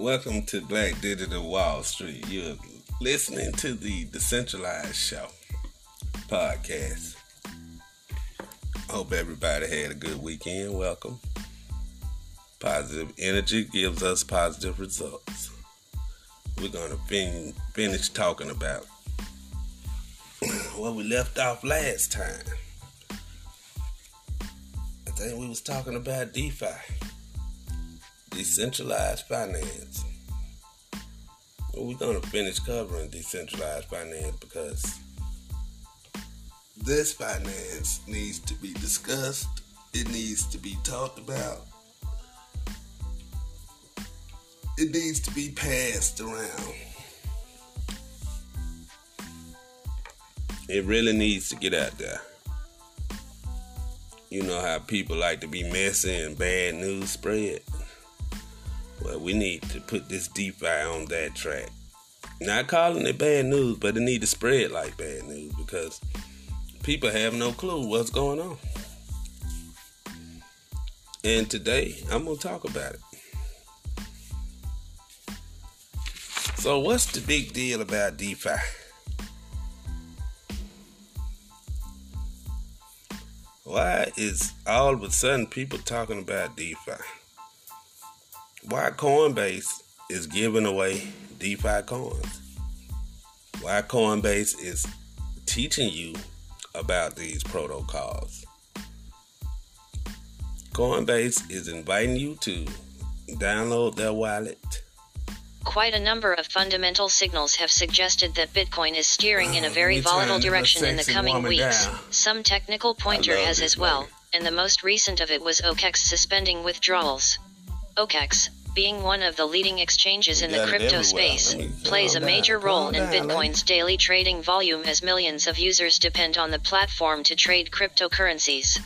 Welcome to Black Digital Wall Street. You're listening to the Decentralized Show podcast. Hope everybody had a good weekend. Welcome. Positive energy gives us positive results. We're going to fin- finish talking about what we left off last time. I think we was talking about DeFi, decentralized finance. Well, we're going to finish covering decentralized finance because this finance needs to be discussed. It needs to be talked about. It needs to be passed around. It really needs to get out there. You know how people like to be messy and bad news spread? Well, we need to put this DeFi on that track. Not calling it bad news, but it need to spread like bad news because people have no clue what's going on. And today, I'm to talk about it. So, what's the big deal about DeFi? Why is all of a sudden people talking about DeFi? Why Coinbase is giving away DeFi coins? Why Coinbase is teaching you about these protocols? Coinbase is inviting you to download their wallet. Quite a number of fundamental signals have suggested that Bitcoin is steering in a very volatile direction in the coming weeks. down. Some technical pointer has as well, lady. and the most recent of it was OKEX suspending withdrawals. OKEX, being one of the leading exchanges in the crypto space, plays a calm major down. role in down, lady. Bitcoin's daily trading volume as millions of users depend on the platform to trade cryptocurrencies.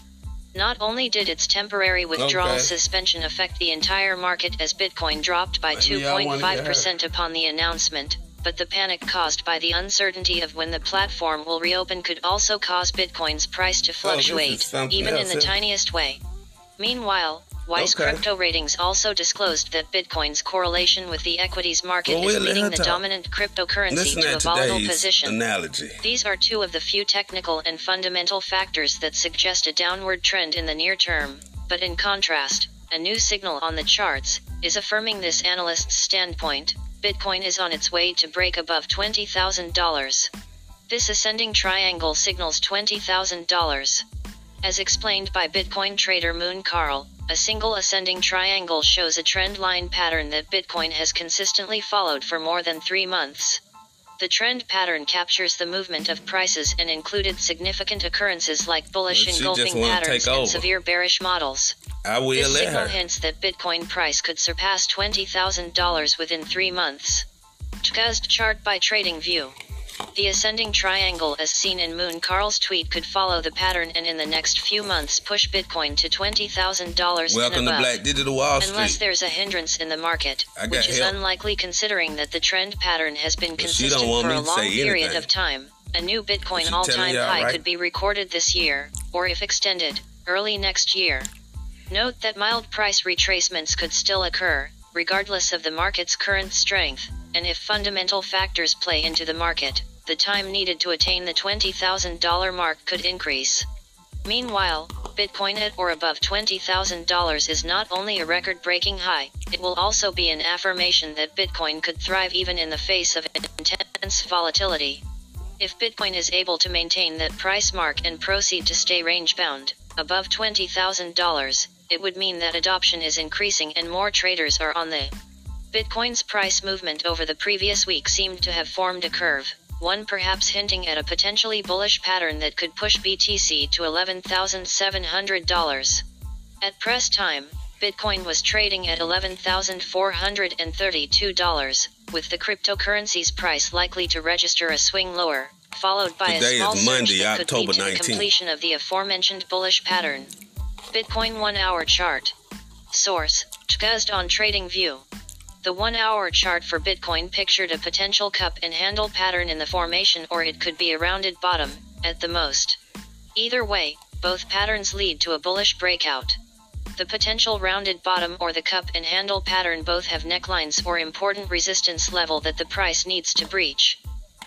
Not only did its temporary withdrawal Okay. suspension affect the entire market as Bitcoin dropped by Maybe y'all wanna get her. 2.5% upon the announcement, but the panic caused by the uncertainty of when the platform will reopen could also cause Bitcoin's price to Oh, fluctuate, something even in the huh? tiniest way. Meanwhile, Weiss Okay. Crypto Ratings also disclosed that Bitcoin's correlation with the equities market Well, is leading the dominant cryptocurrency Listen to a volatile position. analogy. These are two of the few technical and fundamental factors that suggest a downward trend in the near term, but in contrast, a new signal on the charts is affirming this analyst's standpoint. Bitcoin is on its way to break above $20,000. This ascending triangle signals $20,000. As explained by Bitcoin trader Moon Carl, a single ascending triangle shows a trend line pattern that Bitcoin has consistently followed for more than three months. The trend pattern captures the movement of prices and included significant occurrences like bullish Well, engulfing patterns and severe bearish models. I will This let signal her. hints that Bitcoin price could surpass $20,000 within three months. Tgust chart by TradingView. The ascending triangle as seen in Moon Carl's tweet could follow the pattern and in the next few months push Bitcoin to $20,000 and Welcome to. Black Digital Wall Street. Unless there's a hindrance in the market, which is help. unlikely considering that the trend pattern has been But consistent for a long period anything. of time. A new Bitcoin all-time high right? could be recorded this year, or if extended, early next year. Note that mild price retracements could still occur, regardless of the market's current strength, and if fundamental factors play into the market, the time needed to attain the $20,000 mark could increase. Meanwhile, Bitcoin at or above $20,000 is not only a record breaking high, it will also be an affirmation that Bitcoin could thrive even in the face of intense volatility. If Bitcoin is able to maintain that price mark and proceed to stay range bound, above $20,000, it would mean that adoption is increasing and more traders are on the Bitcoin's price movement over the previous week seemed to have formed a curve, one perhaps hinting at a potentially bullish pattern that could push BTC to $11,700. At press time, Bitcoin was trading at $11,432, with the cryptocurrency's price likely to register a swing lower, followed by Today a small is surge Monday, that could lead October to the completion of the aforementioned bullish pattern. Bitcoin 1 hour chart. Source: Tgust on TradingView. The one hour chart for Bitcoin pictured a potential cup and handle pattern in the formation, or it could be a rounded bottom, at the most. Either way, both patterns lead to a bullish breakout. The potential rounded bottom or the cup and handle pattern both have necklines or important resistance level that the price needs to breach.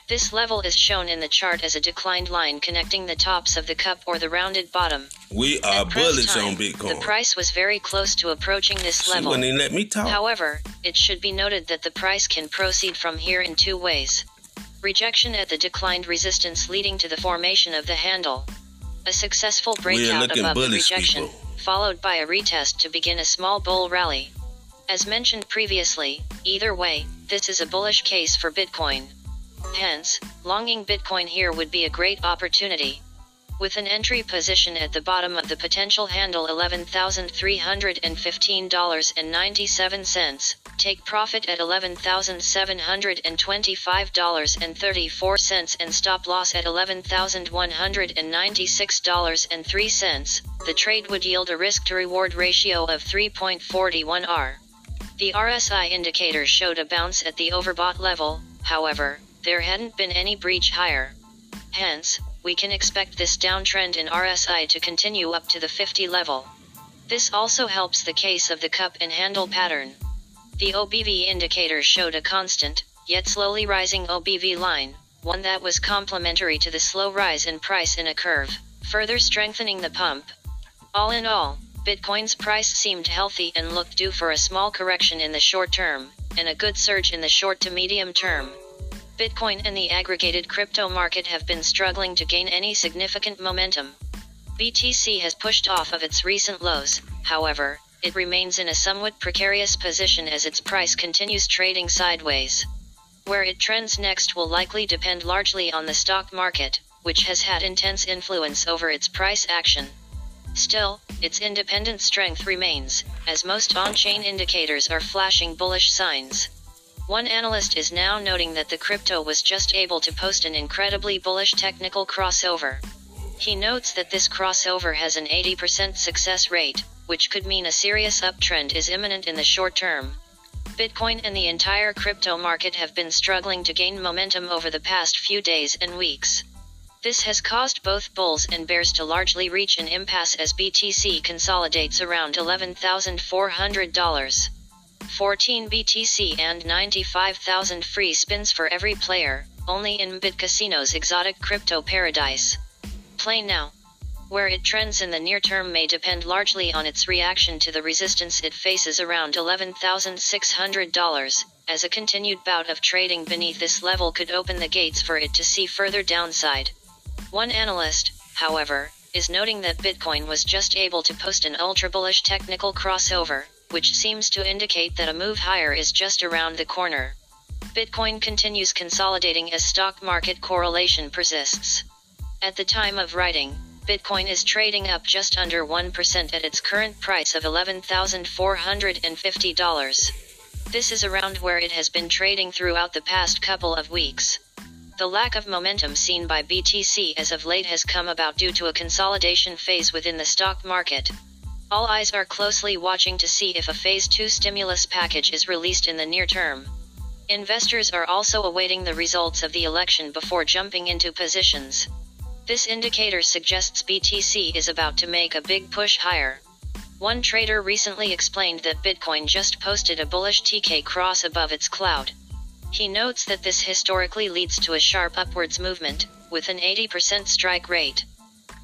This level is shown in the chart as a declined line connecting the tops of the cup or the rounded bottom. We are bullish time, on Bitcoin. The price was very close to approaching this she level. wouldn't let me talk. However, it should be noted that the price can proceed from here in two ways. Rejection at the declined resistance leading to the formation of the handle. A successful breakout above the rejection, people. followed by a retest to begin a small bull rally. As mentioned previously, either way, this is a bullish case for Bitcoin. Hence, longing Bitcoin here would be a great opportunity. With an entry position at the bottom of the potential handle $11,315.97, take profit at $11,725.34 and stop loss at $11,196.03. The trade would yield a risk to reward ratio of 3.41 R. The RSI indicator showed a bounce at the overbought level, however, there hadn't been any breach higher. Hence, we can expect this downtrend in RSI to continue up to the 50 level. This also helps the case of the cup and handle pattern. The OBV indicator showed a constant, yet slowly rising OBV line, one that was complementary to the slow rise in price in a curve, further strengthening the pump. All in all, Bitcoin's price seemed healthy and looked due for a small correction in the short term, and a good surge in the short to medium term. Bitcoin and the aggregated crypto market have been struggling to gain any significant momentum. BTC has pushed off of its recent lows, however, it remains in a somewhat precarious position as its price continues trading sideways. Where it trends next will likely depend largely on the stock market, which has had intense influence over its price action. Still, its independent strength remains, as most on chain indicators are flashing bullish signs. One analyst is now noting that the crypto was just able to post an incredibly bullish technical crossover. He notes that this crossover has an 80% success rate, which could mean a serious uptrend is imminent in the short term. Bitcoin and the entire crypto market have been struggling to gain momentum over the past few days and weeks. This has caused both bulls and bears to largely reach an impasse as BTC consolidates around $11,400. 14 BTC and 95,000 free spins for every player, only in BitCasino's exotic crypto paradise. Play now. Where it trends in the near term may depend largely on its reaction to the resistance it faces around $11,600, as a continued bout of trading beneath this level could open the gates for it to see further downside. One analyst, however, is noting that Bitcoin was just able to post an ultra bullish technical crossover, which seems to indicate that a move higher is just around the corner. Bitcoin continues consolidating as stock market correlation persists. At the time of writing, Bitcoin is trading up just under 1% at its current price of $11,450. This is around where it has been trading throughout the past couple of weeks. The lack of momentum seen by BTC as of late has come about due to a consolidation phase within the stock market. All eyes are closely watching to see if a Phase 2 stimulus package is released in the near term. Investors are also awaiting the results of the election before jumping into positions. This indicator suggests BTC is about to make a big push higher. One trader recently explained that Bitcoin just posted a bullish TK cross above its cloud. He notes that this historically leads to a sharp upwards movement, with an 80% strike rate.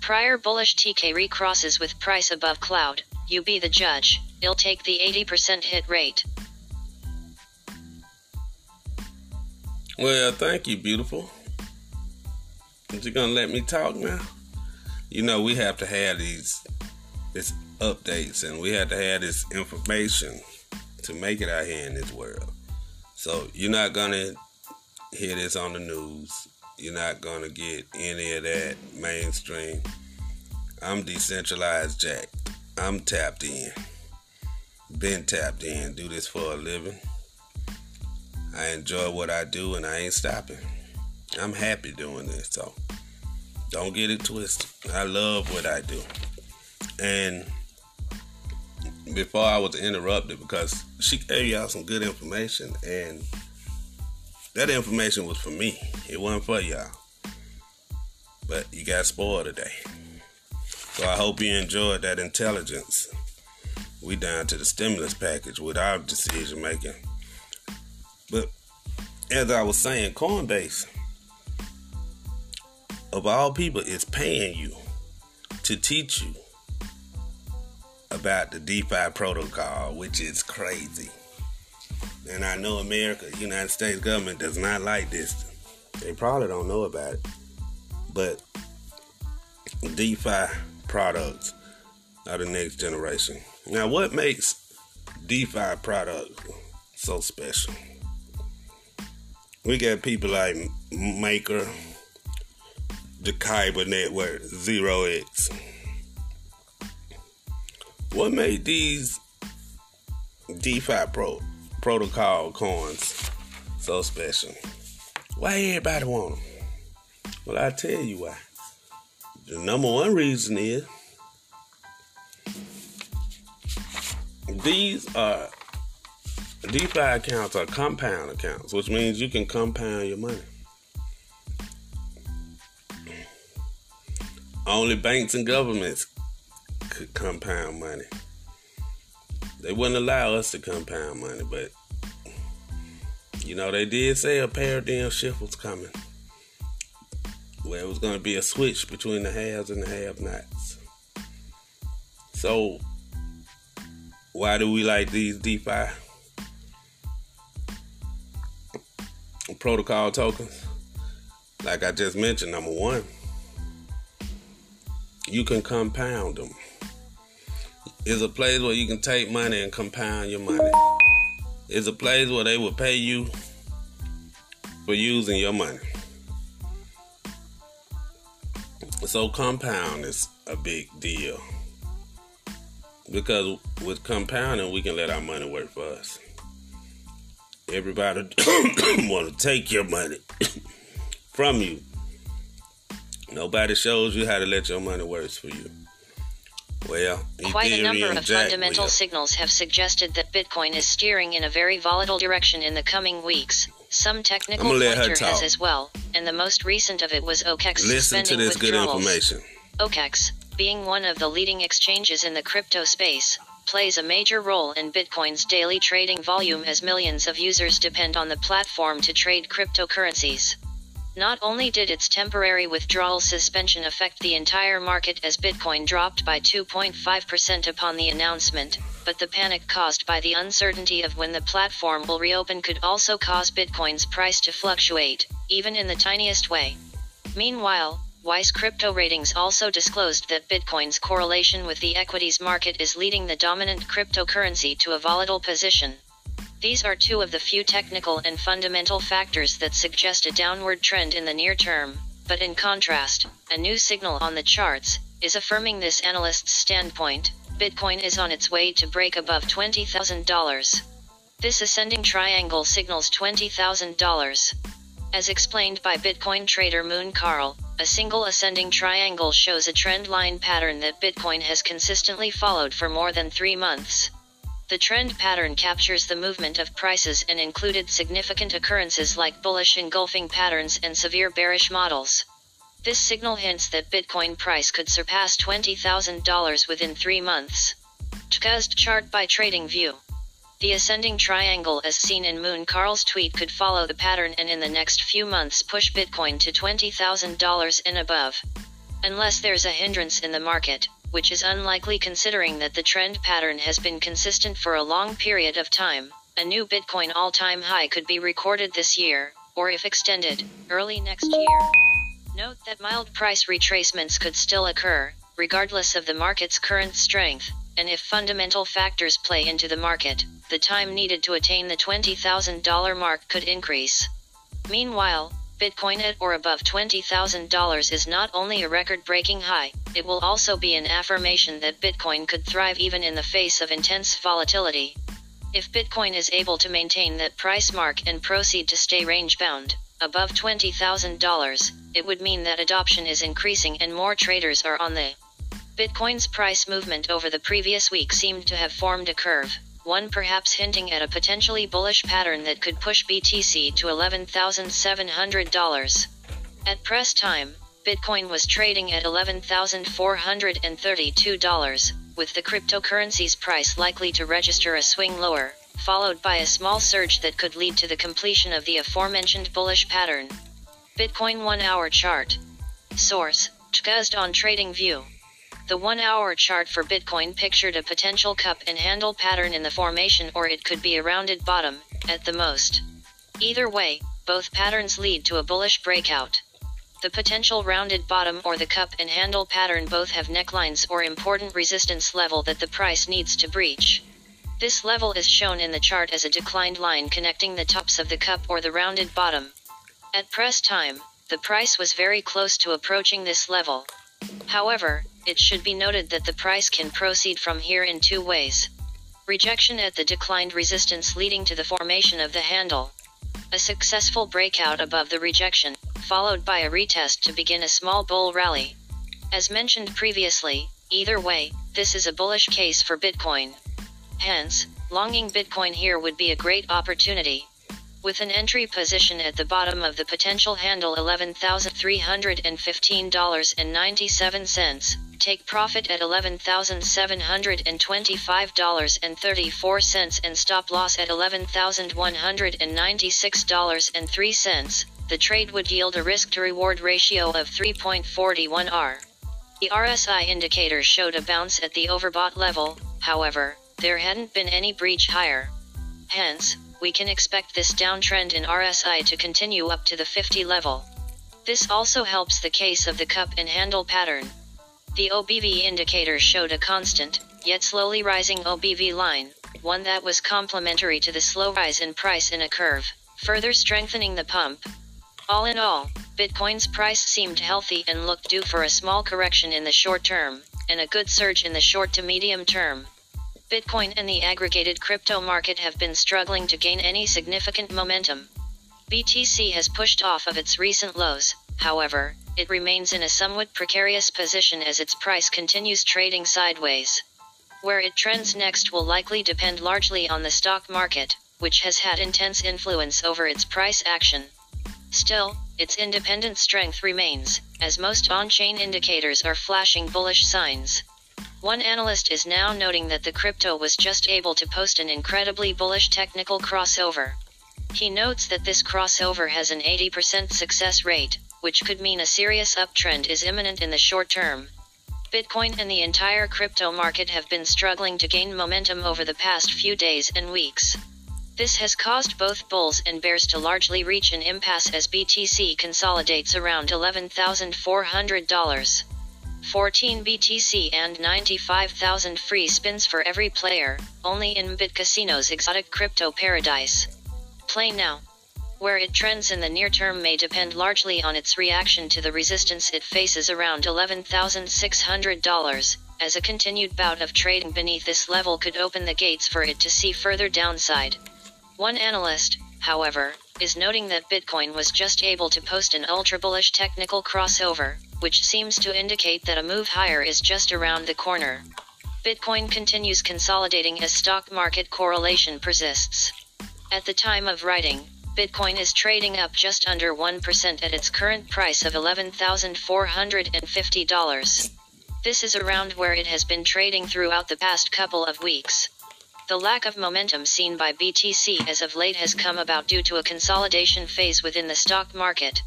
Prior bullish TK recrosses with price above cloud, you be the judge, it'll take the 80% hit rate. Well, thank you, beautiful. Is you gonna let me talk now? You know we have to have these this updates and we have to have this information to make it out here in this world. So you're not gonna hear this on the news. You're not gonna get any of that mainstream. I'm decentralized Jack. I'm tapped in. Been tapped in. Do this for a living. I enjoy what I do and I ain't stopping. I'm happy doing this, so don't get it twisted. I love what I do. And before I was interrupted because she gave y'all some good information and that information was for me. It wasn't for y'all. But you got spoiled today. So I hope you enjoyed that intelligence. we down to the stimulus package with our decision making. But as I was saying, Coinbase, of all people, is paying you to teach you about the DeFi protocol, which is crazy. And I know America, United States government does not like this. They probably don't know about it. But DeFi products are the next generation. Now, what makes DeFi product so special? We got people like Maker, the Kyber Network, Zero X. What made these DeFi Pro protocol coins so special? Why everybody want them? Well, I tell you why. The number one reason is these are DeFi accounts are compound accounts, which means you can compound your money. Only banks and governments could compound money. They wouldn't allow us to compound money, but you know, they did say a paradigm shift was coming. Where it was going to be a switch between the haves and the have nots. So, why do we like these DeFi protocol tokens? Like I just mentioned, number one, you can compound them. It's a place where you can take money and compound your money. It's a place where they will pay you for using your money. So compound is a big deal. Because with compounding we can let our money work for us. Everybody want to take your money from you. Nobody shows you how to let your money work for you. Well, quite a number of Jack fundamental will. signals have suggested that Bitcoin is steering in a very volatile direction in the coming weeks. Some technical pointer has as well, and the most recent of it was OKEX Listen to this good information. OKEX, being one of the leading exchanges in the crypto space, plays a major role in Bitcoin's daily trading volume as millions of users depend on the platform to trade cryptocurrencies. Not only did its temporary withdrawal suspension affect the entire market as Bitcoin dropped by 2.5% upon the announcement, but the panic caused by the uncertainty of when the platform will reopen could also cause Bitcoin's price to fluctuate, even in the tiniest way. Meanwhile, Weiss Crypto Ratings also disclosed that Bitcoin's correlation with the equities market is leading the dominant cryptocurrency to a volatile position. These are two of the few technical and fundamental factors that suggest a downward trend in the near term, but in contrast, a new signal on the charts is affirming this analyst's standpoint. Bitcoin is on its way to break above $20,000. This ascending triangle signals $20,000. As explained by Bitcoin trader Moon Carl, a single ascending triangle shows a trend line pattern that Bitcoin has consistently followed for more than three months. The trend pattern captures the movement of prices and included significant occurrences like bullish engulfing patterns and severe bearish models. This signal hints that Bitcoin price could surpass $20,000 within three months. TKUSD chart by TradingView. The ascending triangle as seen in Moon Carl's tweet could follow the pattern and in the next few months push Bitcoin to $20,000 and above. Unless there's a hindrance in the market, which is unlikely considering that the trend pattern has been consistent for a long period of time. A new Bitcoin all time high could be recorded this year, or if extended, early next year. Note that mild price retracements could still occur, regardless of the market's current strength, and if fundamental factors play into the market, the time needed to attain the $20,000 mark could increase. Meanwhile, Bitcoin at or above $20,000 is not only a record breaking high, it will also be an affirmation that Bitcoin could thrive even in the face of intense volatility. If Bitcoin is able to maintain that price mark and proceed to stay range bound, above $20,000, it would mean that adoption is increasing and more traders are on the Bitcoin's price movement over the previous week seemed to have formed a curve one perhaps hinting at a potentially bullish pattern that could push BTC to $11,700. At press time, Bitcoin was trading at $11,432, with the cryptocurrency's price likely to register a swing lower, followed by a small surge that could lead to the completion of the aforementioned bullish pattern. Bitcoin 1 Hour Chart Source Tguzd on TradingView. The one hour chart for Bitcoin pictured a potential cup and handle pattern in the formation, or it could be a rounded bottom, at the most. Either way, both patterns lead to a bullish breakout. The potential rounded bottom or the cup and handle pattern both have necklines or important resistance level that the price needs to breach. This level is shown in the chart as a declined line connecting the tops of the cup or the rounded bottom. At press time, the price was very close to approaching this level. However, it should be noted that the price can proceed from here in two ways. Rejection at the declined resistance leading to the formation of the handle. A successful breakout above the rejection, followed by a retest to begin a small bull rally. As mentioned previously, either way, this is a bullish case for Bitcoin. Hence, longing Bitcoin here would be a great opportunity. With an entry position at the bottom of the potential handle $11,315.97, take profit at $11,725.34 and stop loss at $11,196.03, the trade would yield a risk to reward ratio of 3.41 R. The RSI indicator showed a bounce at the overbought level, however, there hadn't been any breach higher. Hence, we can expect this downtrend in RSI to continue up to the 50 level. This also helps the case of the cup and handle pattern. The OBV indicator showed a constant, yet slowly rising OBV line, one that was complementary to the slow rise in price in a curve, further strengthening the pump. All in all, Bitcoin's price seemed healthy and looked due for a small correction in the short term, and a good surge in the short to medium term. Bitcoin and the aggregated crypto market have been struggling to gain any significant momentum. BTC has pushed off of its recent lows, however, it remains in a somewhat precarious position as its price continues trading sideways. Where it trends next will likely depend largely on the stock market, which has had intense influence over its price action. Still, its independent strength remains, as most on chain indicators are flashing bullish signs. One analyst is now noting that the crypto was just able to post an incredibly bullish technical crossover. He notes that this crossover has an 80% success rate, which could mean a serious uptrend is imminent in the short term. Bitcoin and the entire crypto market have been struggling to gain momentum over the past few days and weeks. This has caused both bulls and bears to largely reach an impasse as BTC consolidates around $11,400. 14 BTC and 95,000 free spins for every player, only in BitCasino's exotic crypto paradise. Play now. Where it trends in the near term may depend largely on its reaction to the resistance it faces around $11,600, as a continued bout of trading beneath this level could open the gates for it to see further downside. One analyst, however, is noting that Bitcoin was just able to post an ultra bullish technical crossover, which seems to indicate that a move higher is just around the corner. Bitcoin continues consolidating as stock market correlation persists. At the time of writing, Bitcoin is trading up just under 1% at its current price of $11,450. This is around where it has been trading throughout the past couple of weeks. The lack of momentum seen by BTC as of late has come about due to a consolidation phase within the stock market.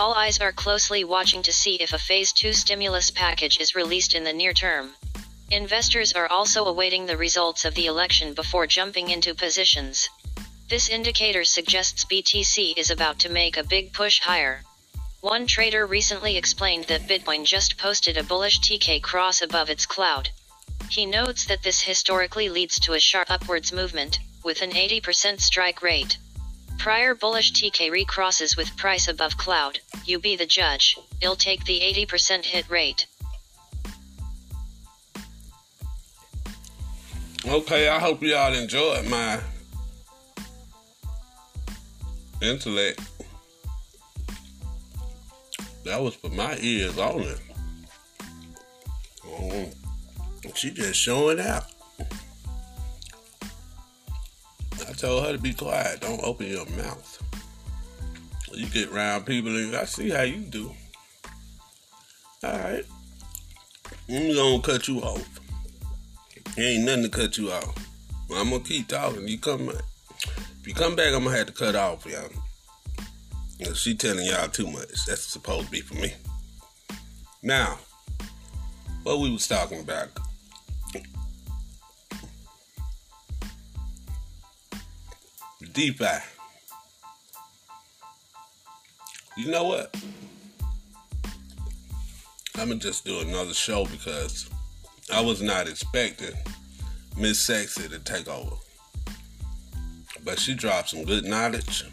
All eyes are closely watching to see if a Phase 2 stimulus package is released in the near term. Investors are also awaiting the results of the election before jumping into positions. This indicator suggests BTC is about to make a big push higher. One trader recently explained that Bitcoin just posted a bullish TK cross above its cloud. He notes that this historically leads to a sharp upwards movement, with an 80% strike rate. Prior bullish TK recrosses with price above cloud, you be the judge, it'll take the 80% hit rate. Okay, I hope y'all enjoyed my intellect. That was for my ears only. Oh, she just showing out. I told her to be quiet. Don't open your mouth. You get around people and I see how you do. Alright. I'm gonna cut you off. Ain't nothing to cut you off. I'm gonna keep talking. You come back. If you come back, I'm gonna have to cut off, y'all. She telling y'all too much. That's supposed to be for me. Now, what we was talking about. DeFi. You know what? I'm gonna just do another show because I was not expecting Miss Sexy to take over. But she dropped some good knowledge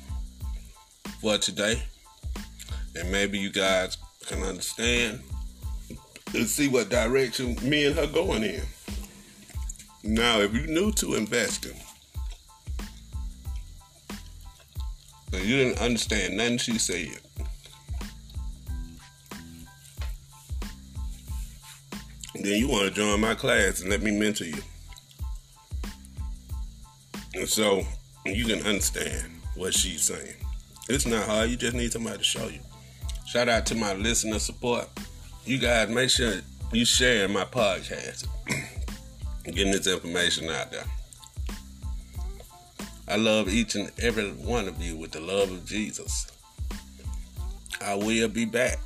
for today. And maybe you guys can understand and see what direction me and her going in. Now, if you're new to investing, you didn't understand nothing she said, then you want to join my class and let me mentor you. And so you can understand what she's saying. It's not hard, you just need somebody to show you. Shout out to my listener support. You guys make sure you share my podcast. Getting this information out there. I love each and every one of you with the love of Jesus. I will be back.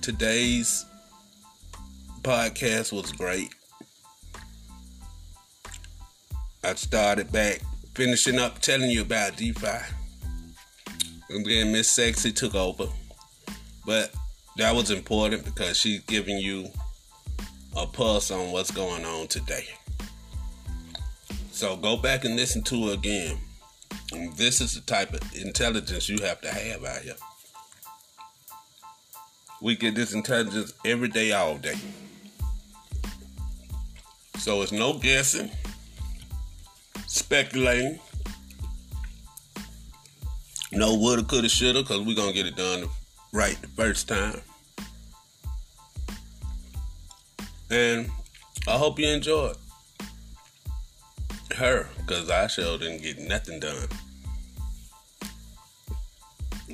Today's podcast was great. I started back finishing up telling you about DeFi. And then Miss Sexy took over. But that was important because she's giving you a pulse on what's going on today. So go back and listen to it again. And this is the type of intelligence you have to have out here. We get this intelligence every day, all day. So it's no guessing, speculating, no woulda, coulda, shoulda, because we're going to get it done right the first time. And I hope you enjoyed her, because I sure didn't get nothing done.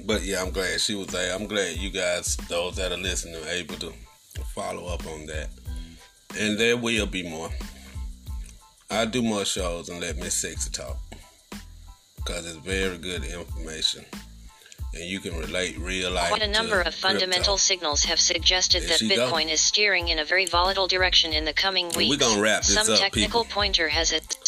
But yeah, I'm glad she was there. I'm glad you guys, those that are listening, are able to follow up on that and there will be more. I'll do more shows and let Miss Sexy talk because it's very good information and you can relate real life. Quite a number of fundamental crypto. signals have suggested There that she go. Bitcoin is steering in a very volatile direction in the coming weeks. we gonna wrap this Some up, technical people. pointer has it